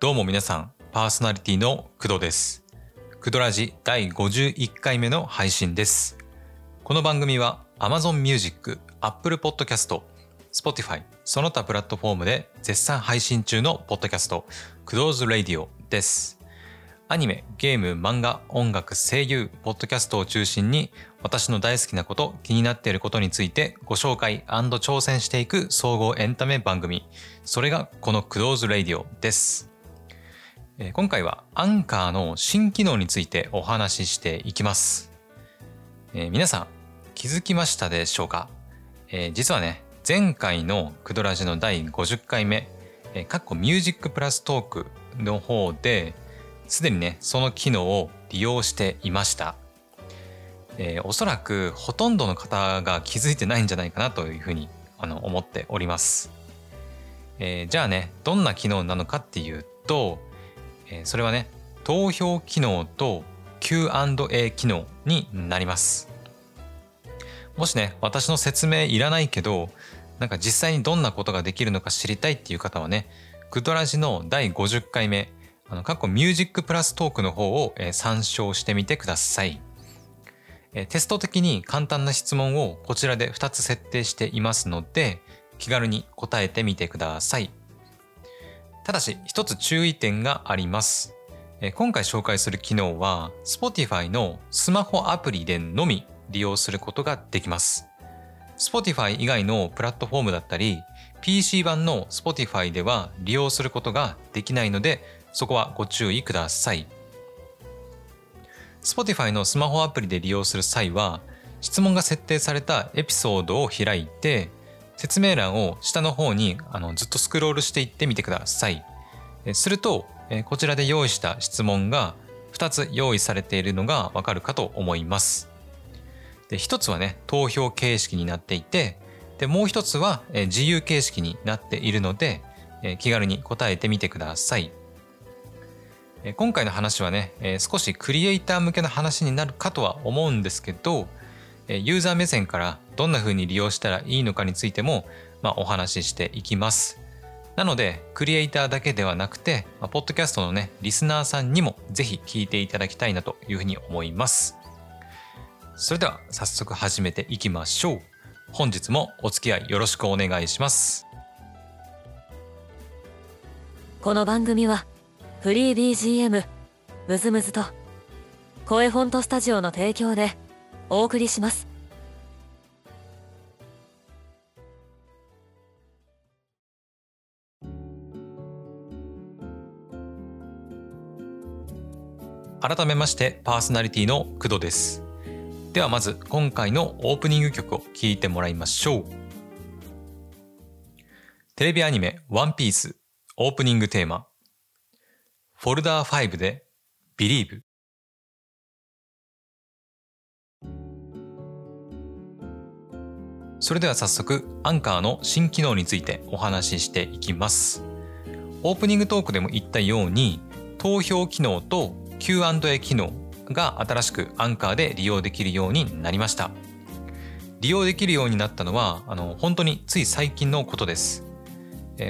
どうも皆さん、パーソナリティの工藤です。クドラジ第51回目の配信です。この番組は Amazon Music、Apple Podcast、Spotify、その他プラットフォームで絶賛配信中のポッドキャスト、クドーズ・ラディオです。アニメ、ゲーム、漫画、音楽、声優、ポッドキャストを中心に私の大好きなこと、気になっていることについてご紹介挑戦していく総合エンタメ番組。それがこのクドーズ・ラディオです。今回はアンカーの新機能についてお話ししていきます。えー皆さん気づきましたでしょうか、えー実はね前回のクドラジの第50回目「えーかっこミュージックプラストーク」の方ですでにねその機能を利用していました。えーおそらくほとんどの方が気づいてないんじゃないかなというふうにあの思っております。えーじゃあねどんな機能なのかっていうと、えそれはね投票機能と Q&A 機能になります。もしね私の説明いらないけどなんか実際にどんなことができるのか知りたいっていう方はねグドラジの第50回目あの過去ミュージックプラストークの方を、え参照してみてください、えテスト的に簡単な質問をこちらで2つ設定していますので気軽に答えてみてください。ただし一つ注意点があります。今回紹介する機能は Spotify のスマホアプリでのみ利用することができます。Spotify 以外のプラットフォームだったり PC 版の Spotify では利用することができないのでそこはご注意ください。Spotify のスマホアプリで利用する際は質問が設定されたエピソードを開いて説明欄を下の方にあのずっとスクロールしていってみてください。すると、こちらで用意した質問が2つ用意されているのがわかるかと思います。で1つはね投票形式になっていてでもう1つは自由形式になっているので気軽に答えてみてください。今回の話はね少しクリエイター向けの話になるかとは思うんですけどユーザー目線からどんな風に利用したらいいのかについても、まあ、お話ししていきます。なので、クリエイターだけではなくて、まあ、ポッドキャストのね、リスナーさんにもぜひ聞いていただきたいなというふうに思います。それでは早速始めていきましょう。本日もお付き合いよろしくお願いします。この番組はフリー BGM ムズムズと声フォントスタジオの提供でお送りします改めましてパーソナリティの工藤です。ではまず今回のオープニング曲を聴いてもらいましょう。テレビアニメワンピースオープニングテーマフォルダー5で Believe それでは早速アンカーの新機能についてお話ししていきます。オープニングトークでも言ったように投票機能と Q&A 機能が新しくアンカーで利用できるようになりました。利用できるようになったのはあの本当につい最近のことです、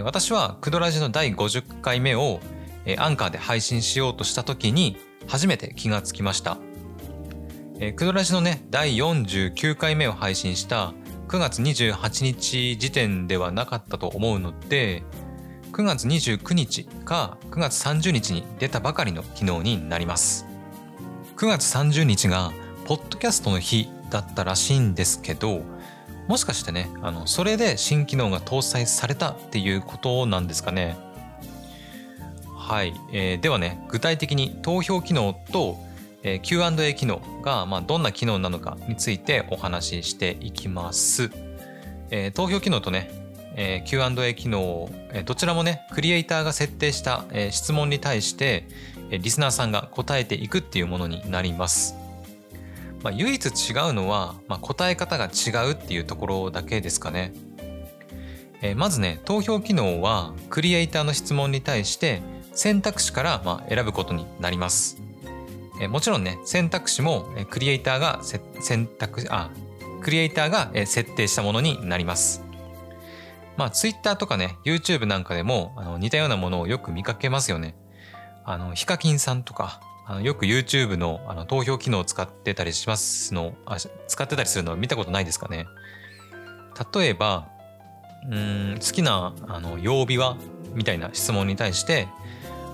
私はクドラジの第50回目を、えアンカーで配信しようとした時に初めて気がつきました、えクドラジのね第49回目を配信した9月28日時点ではなかったと思うので9月29日か9月30日に出たばかりの機能になります。9月30日がポッドキャストの日だったらしいんですけどもしかしてねあのそれで新機能が搭載されたっていうことなんですかね。はい、えーではね具体的に投票機能と、えー Q&A 機能が、まあ、どんな機能なのかについてお話ししていきます、えー投票機能とねえー Q&A 機能、えーどちらもねクリエイターが設定した、えー質問に対して、えーリスナーさんが答えていくっていうものになります。まあ、唯一違うのは、まあ、答え方が違うっていうところだけですかね。えーまずね投票機能はクリエイターの質問に対して選択肢からまあ選ぶことになります。えもちろんね選択肢もクリエイターが選択あクリエイターが設定したものになります。まあ Twitter とかね YouTube なんかでもあの似たようなものをよく見かけますよね。あのヒカキンさんとかあのよく YouTube のあの投票機能を使ってたりしますのあ使ってたりするの見たことないですかね。例えばうん好きなあの曜日は？みたいな質問に対して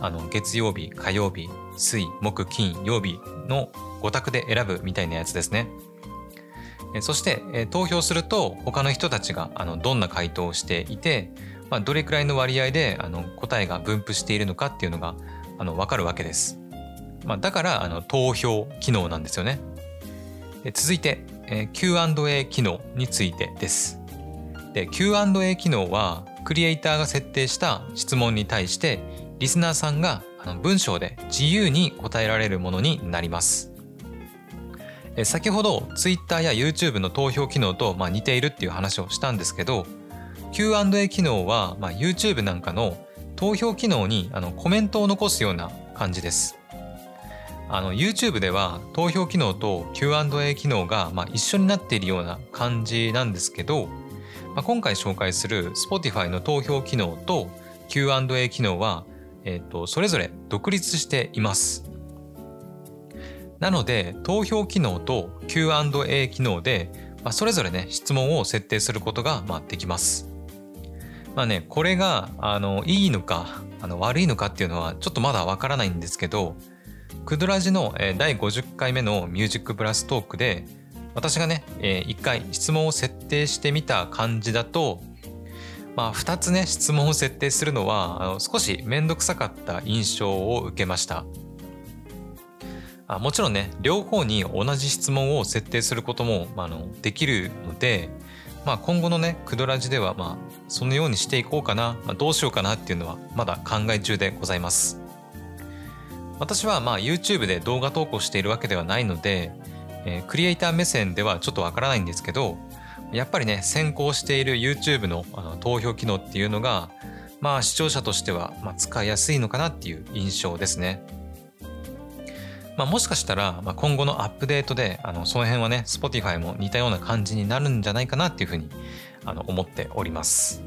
あの月曜日火曜日水木金曜日の5択で選ぶみたいなやつですね。そして投票すると他の人たちがあのどんな回答をしていて、まあ、どれくらいの割合であの答えが分布しているのかっていうのがあの分かるわけです。まあ、だからあの投票機能なんですよね。続いて Q&A 機能についてです。で Q&A 機能はクリエイターが設定した質問に対してリスナーさんが文章で自由に答えられるものになります。先ほど Twitter や YouTube の投票機能とま似ているっていう話をしたんですけど Q&A 機能はま YouTube なんかの投票機能にあのコメントを残すような感じです。あの YouTube では投票機能と Q&A 機能がま一緒になっているような感じなんですけど、まあ、今回紹介する Spotify の投票機能と Q&A 機能は、えー、とそれぞれ独立しています。なので投票機能と Q&A 機能で、まあ、それぞれね質問を設定することが、まあ、できます。まあねこれがあのいいのかあの悪いのかっていうのはちょっとまだわからないんですけどクドラジの第50回目のミュージックプラストークで私がね1回質問を設定してみた感じだとまあ2つね質問を設定するのはあの少し面倒くさかった印象を受けました。あもちろんね両方に同じ質問を設定することも、まあ、のできるので、まあ、今後のねクドラジでは、まあ、そのようにしていこうかな、まあ、どうしようかなっていうのはまだ考え中でございます私はまあ YouTube で動画投稿しているわけではないので、えー、クリエイター目線ではちょっとわからないんですけどやっぱりね先行している YouTube のあの投票機能っていうのがまあ視聴者としてはまあ使いやすいのかなっていう印象ですね。まあ、もしかしたら、まあ、今後のアップデートであのその辺はね Spotify も似たような感じになるんじゃないかなっていうふうにあの思っております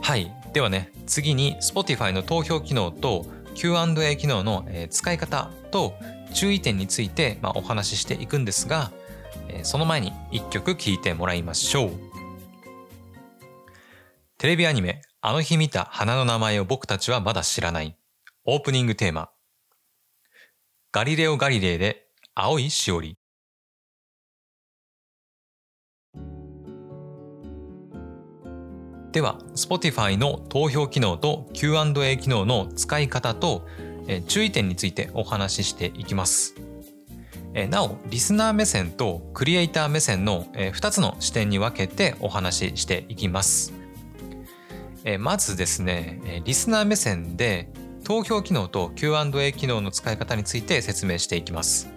はいではね次に Spotify の投票機能と Q&A 機能の使い方と注意点について、まあ、お話ししていくんですがその前に一曲聴いてもらいましょう。テレビアニメ「あの日見た花の名前を僕たちはまだ知らない」オープニングテーマ。ガリレオ・ガリレイで青いしおり。では Spotify の投票機能と Q&A 機能の使い方と、注意点についてお話ししていきます。えなおリスナー目線とクリエイター目線の、え2つの視点に分けてお話ししていきます。えまずですね、えリスナー目線で投票機能と Q&A 機能の使い方について説明していきます。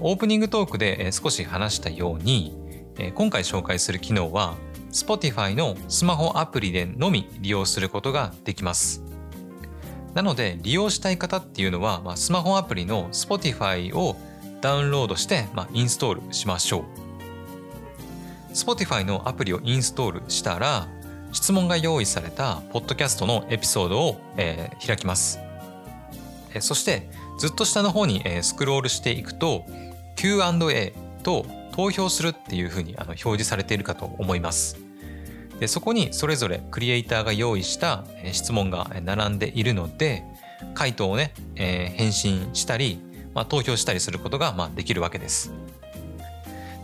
オープニングトークで少し話したように今回紹介する機能は Spotify のスマホアプリでのみ利用することができます。なので利用したい方っていうのは、まスマホアプリの Spotify をダウンロードして、まあインストールしましょう。Spotify のアプリをインストールしたら質問が用意されたポッドキャストのエピソードを、えー、開きます。えそしてずっと下の方に、えー、スクロールしていくと Q&A と投票するっていうふうにあの表示されているかと思います。でそこにそれぞれクリエイターが用意した質問が並んでいるので回答をね、えー、返信したり、まあ、投票したりすることが、まあ、できるわけです。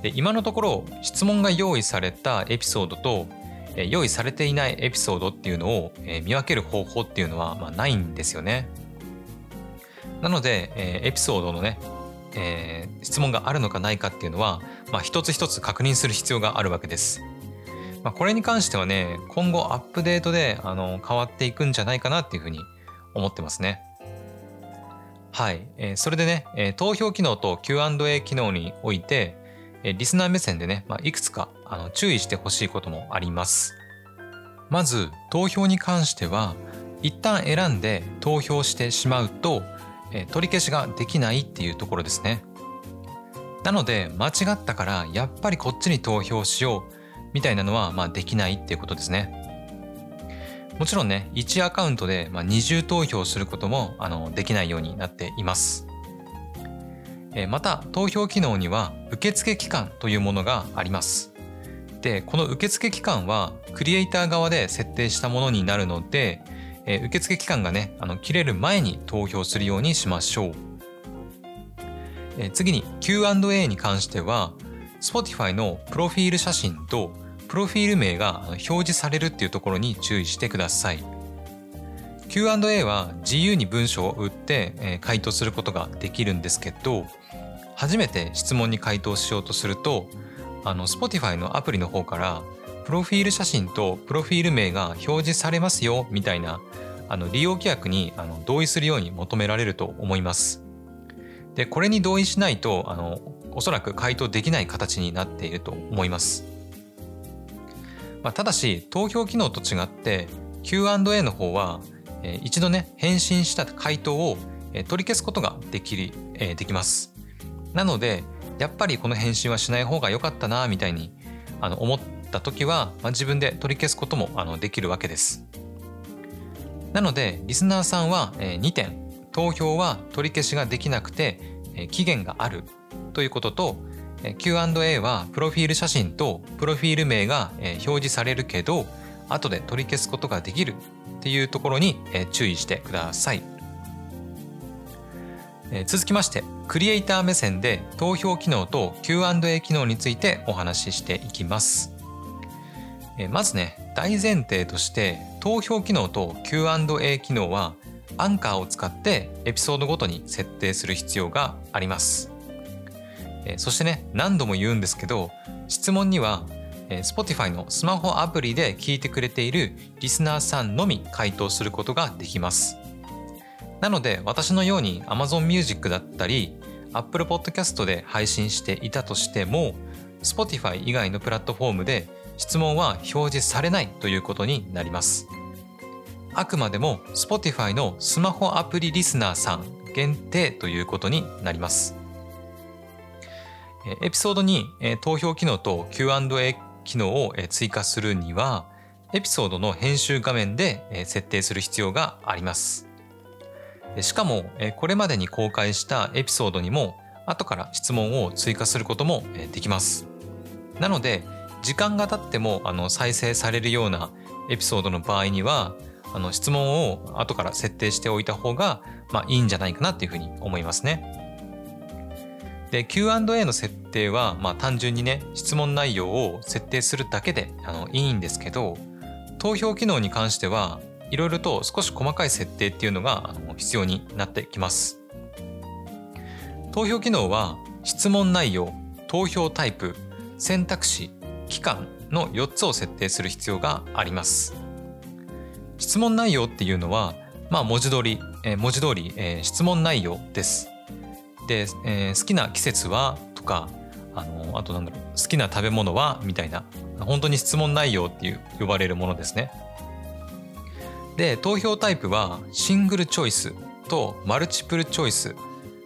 で今のところ質問が用意されたエピソードと用意されていないエピソードっていうのを見分ける方法っていうのはまないんですよね。なのでエピソードのね、えー、質問があるのかないかっていうのは、まあ、一つ一つ確認する必要があるわけです。まあ、これに関してはね今後アップデートであの変わっていくんじゃないかなっていうふうに思ってますね。はい、えー、それでね、えー、投票機能と Q&A 機能においてえリスナー目線でね、まあ、いくつかあの注意してほしいこともあります。まず投票に関しては一旦選んで投票してしまうと、え取り消しができないっていうところですね。なので間違ったからやっぱりこっちに投票しようみたいなのはまあできないっていうことですね。もちろんね、1アカウントでまあ二重投票することもあのできないようになっています。えまた、投票機能には受付期間というものがあります。で、この受付期間はクリエイター側で設定したものになるので、え受付期間がね、あの切れる前に投票するようにしましょう。え次に Q&A に関しては Spotify のプロフィール写真とプロフィール名が表示されるっていうところに注意してください Q&A は自由に文章を打って回答することができるんですけど初めて質問に回答しようとするとあの Spotify のアプリの方からプロフィール写真とプロフィール名が表示されますよみたいなあの利用規約にあの同意するように求められると思いますで、これに同意しないと、あの、おそらく回答できない形になっていると思います。まあ、ただし、投票機能と違って Q&A の方は、え、一度ね、返信した回答を、え、取り消すことができえ、できます。なので、やっぱりこの返信はしない方が良かったな、みたいにあの思った時は、まあ、自分で取り消すこともあのできるわけです。なので、リスナーさんは、えー、2点投票は取り消しができなくて期限があるということと Q&A はプロフィール写真とプロフィール名が表示されるけど後で取り消すことができるっていうところに注意してください続きましてクリエイター目線で投票機能と Q&A 機能についてお話ししていきますまずね大前提として投票機能と Q&A 機能はアンカーを使ってエピソードごとに設定する必要があります。そしてね、何度も言うんですけど、質問には Spotify のスマホアプリで聞いてくれているリスナーさんのみ回答することができます。なので私のように Amazon Music だったり Apple Podcast で配信していたとしても Spotify 以外のプラットフォームで質問は表示されないということになります。あくまでも Spotify のスマホアプリリスナーさん限定ということになります。エピソードに投票機能と Q&A 機能を追加するには、エピソードの編集画面で設定する必要があります。しかも、これまでに公開したエピソードにも、後から質問を追加することもできます。なので、時間が経ってもあの再生されるようなエピソードの場合には、あの質問を後から設定しておいた方が、まあ、いいんじゃないかなっていうふうに思いますね。で Q&A の設定は、まあ、単純にね質問内容を設定するだけであのいいんですけど投票機能に関してはいろいろと少し細かい設定っていうのがあの必要になってきます。投票機能は質問内容投票タイプ選択肢期間の4つを設定する必要があります。質問内容っていうのは、まあ、文字通り、えー、文字通り、えー、質問内容です。で、えー、好きな季節はとか、あのあとなんだろう、好きな食べ物はみたいな、本当に質問内容っていう呼ばれるものですね。で、投票タイプはシングルチョイスとマルチプルチョイス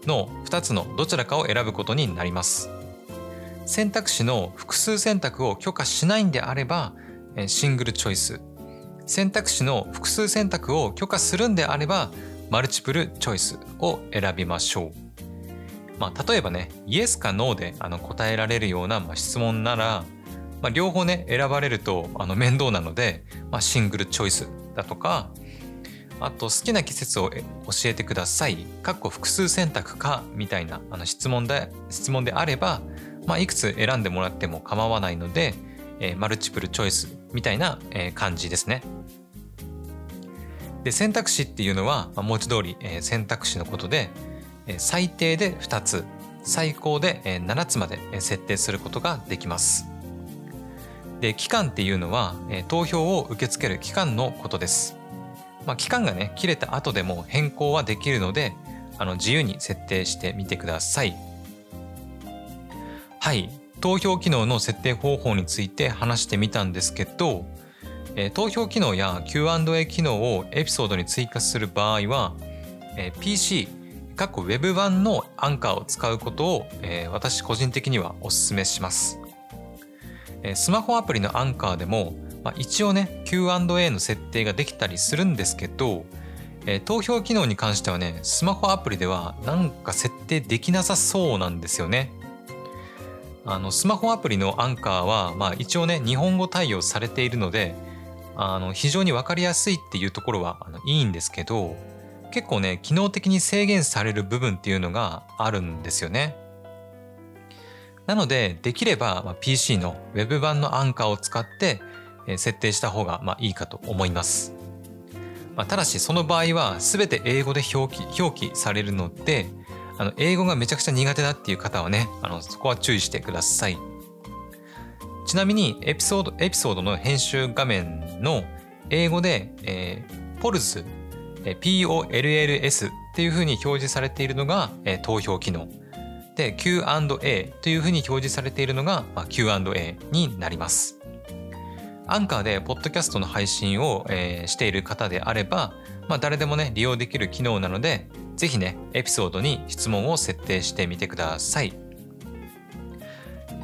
の2つのどちらかを選ぶことになります。選択肢の複数選択を許可しないんであれば、シングルチョイス選択肢の複数選択を許可するんであればマルチプルチョイスを選びましょう。まあ、例えばね、イエスかノーであの答えられるような、まあ、質問なら、まあ、両方ね、選ばれるとあの面倒なので、まあ、シングルチョイスだとか、あと好きな季節を教えてください。かっこ複数選択かみたいなあの質問で質問であれば、まあ、いくつ選んでもらっても構わないので、えー、マルチプルチョイスみたいな、えー、感じですね。で選択肢っていうのは、まあ、文字通り、えー、選択肢のことで、最低で2つ最高で、7つまで設定することができます。で期間っていうのは、え、投票を受け付ける期間のことです。まあ、期間がね切れた後でも変更はできるのであの自由に設定してみてください。はい投票機能の設定方法について話してみたんですけど、え投票機能や Q&A 機能をエピソードに追加する場合は、え PC 過去 Web 版のアンカーを使うことを、え私個人的にはお勧めします。えスマホアプリのアンカーでも、まあ、一応ね Q&A の設定ができたりするんですけど、え投票機能に関してはねスマホアプリではなんか設定できなさそうなんですよね。あのスマホアプリのアンカーは、まあ、一応ね日本語対応されているのであの非常に分かりやすいっていうところはあのいいんですけど結構ね機能的に制限される部分っていうのがあるんですよね。なのでできれば、PC の Web 版のアンカーを使って、設定した方が、まあ、いいかと思います。ま、ただしその場合は全て英語で表記表記されるのであの英語がめちゃくちゃ苦手だっていう方はねあのそこは注意してくださいちなみにエピソードエピソードの編集画面の英語で、えー、ポルス POLLS っていうふうに表示されているのが、投票機能。で Q&A というふうに表示されているのが、Q&A になります。アンカーでポッドキャストの配信を、えー、している方であれば、まあ、誰でもね利用できる機能なのでぜひねエピソードに質問を設定してみてください。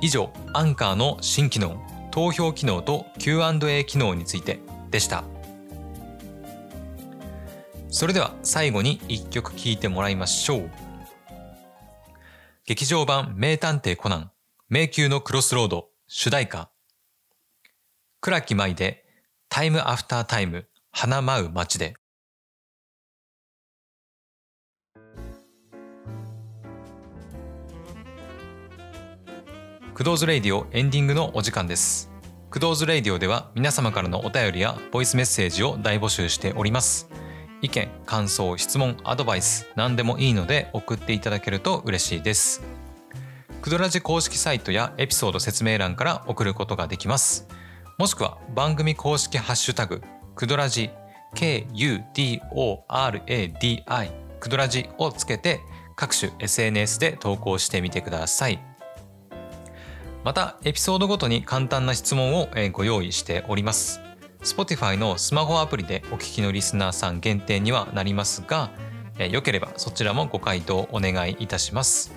以上アンカーの新機能投票機能と Q&A 機能についてでした。それでは最後に一曲聴いてもらいましょう。劇場版名探偵コナン迷宮のクロスロード主題歌。倉木麻衣でタイムアフタータイム花舞う街で。クドーズレイディオエンディングのお時間です。クドーズレイディオでは皆様からのお便りやボイスメッセージを大募集しております。意見感想質問アドバイス何でもいいので送っていただけると嬉しいです。クドラジ公式サイトやエピソード説明欄から送ることができます。もしくは番組公式ハッシュタグクドラジ KUDORADI クドラジをつけて各種 SNS で投稿してみてください。またエピソードごとに簡単な質問をご用意しております。Spotify のスマホアプリでお聞きのリスナーさん限定にはなりますがよければそちらもご回答お願いいたします。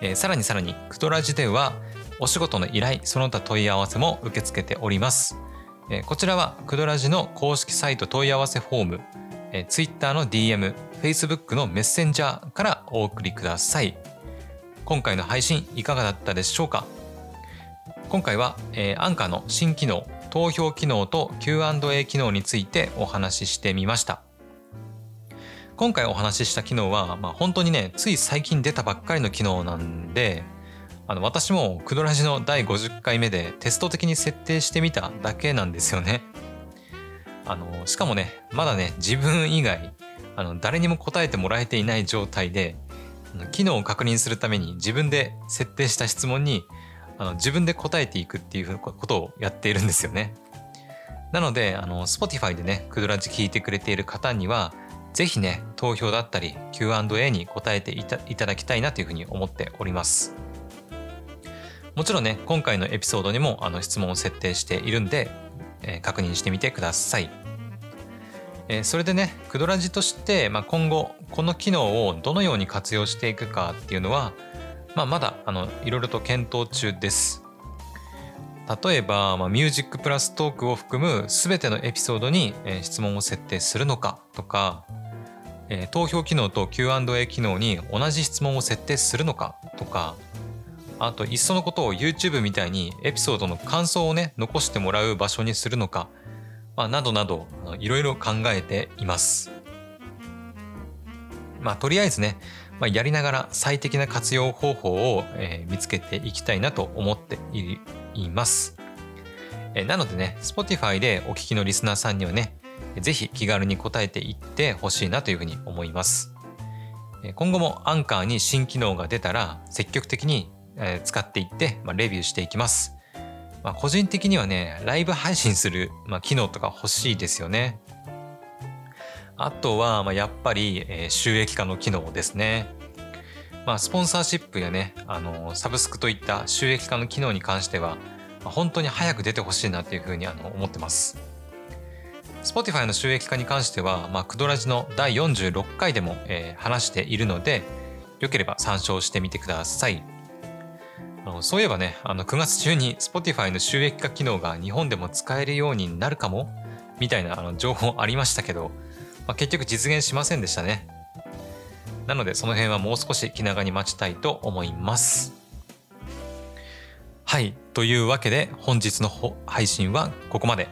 えさらにさらにクドラジではお仕事の依頼その他問い合わせも受け付けております、えこちらはクドラジの公式サイト問い合わせフォーム、え Twitter の DM、Facebook のメッセンジャーからお送りください。今回の配信いかがだったでしょうか？今回は、えー、アンカーの新機能投票機能と Q&A 機能についてお話ししてみました今回お話しした機能は、まあ、本当にねつい最近出たばっかりの機能なんであの私もクドラジの第50回目でテスト的に設定してみただけなんですよね。あのしかもねまだね自分以外あの誰にも答えてもらえていない状態で機能を確認するために自分で設定した質問にあの自分で答えていくっていうことをやっているんですよね。なのであの Spotify でねクドラジ聞いてくれている方には是非ね投票だったり Q&A に答えていただきたいなというふうに思っております。もちろんね今回のエピソードにもあの質問を設定しているんで、えー、確認してみてください。えー、それでねクドラジとして、まあ、今後この機能をどのように活用していくかっていうのは、まあ、まだあのいろいろと検討中です。例えば、まあ、ミュージックプラストークを含む全てのエピソードに、えー、質問を設定するのかとか、えー、投票機能と Q&A 機能に同じ質問を設定するのかとかあといっそのことを YouTube みたいにエピソードの感想をね残してもらう場所にするのか、まあ、などなどいろいろ考えています。まあとりあえずね、まあ、やりながら最適な活用方法を、えー、見つけていきたいなと思っています。えー、なのでね Spotify でお聞きのリスナーさんにはねぜひ気軽に答えていってほしいなというふうに思います。今後もアンカーに新機能が出たら積極的に使っていって、まあ、レビューしていきます。まあ、個人的にはね、ライブ配信する、まあ、機能とか欲しいですよね。あとは、まあ、やっぱり、えー、収益化の機能ですね。まあ、スポンサーシップやね、あのサブスクといった収益化の機能に関しては、まあ、本当に早く出てほしいなというふうにあの思ってます。Spotify の収益化に関しては、まあ、クドラジの第46回でも、えー、話しているので、よければ参照してみてください。あのそういえばね、あの9月中に Spotify の収益化機能が日本でも使えるようになるかもみたいなあの情報ありましたけど、まあ、結局実現しませんでしたね。なのでその辺はもう少し気長に待ちたいと思います。はい。というわけで本日の配信はここまで。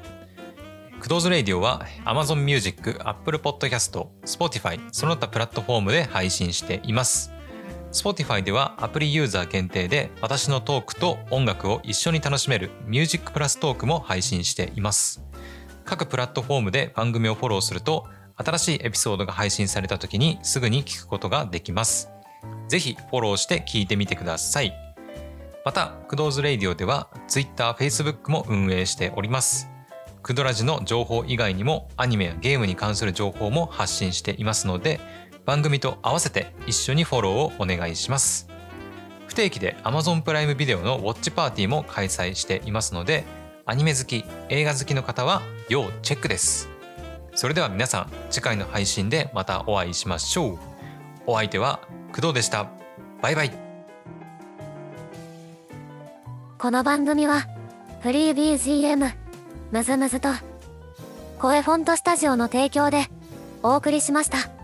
クドーズレイディオは Amazon Music、Apple Podcast、Spotify、その他プラットフォームで配信しています。Spotify ではアプリユーザー限定で私のトークと音楽を一緒に楽しめる Music プラストークも配信しています。各プラットフォームで番組をフォローすると新しいエピソードが配信された時にすぐに聞くことができます。ぜひフォローして聞いてみてください。また、クドーズレイディオでは Twitter、Facebook も運営しております。クドラジの情報以外にもアニメやゲームに関する情報も発信していますので番組と合わせて一緒にフォローをお願いします不定期で Amazon プライムビデオのウォッチパーティーも開催していますのでアニメ好き映画好きの方は要チェックですそれでは皆さん次回の配信でまたお会いしましょう。お相手は工藤でした。バイバイ。この番組はフリー BGM むずむずと声フォントスタジオの提供でお送りしました。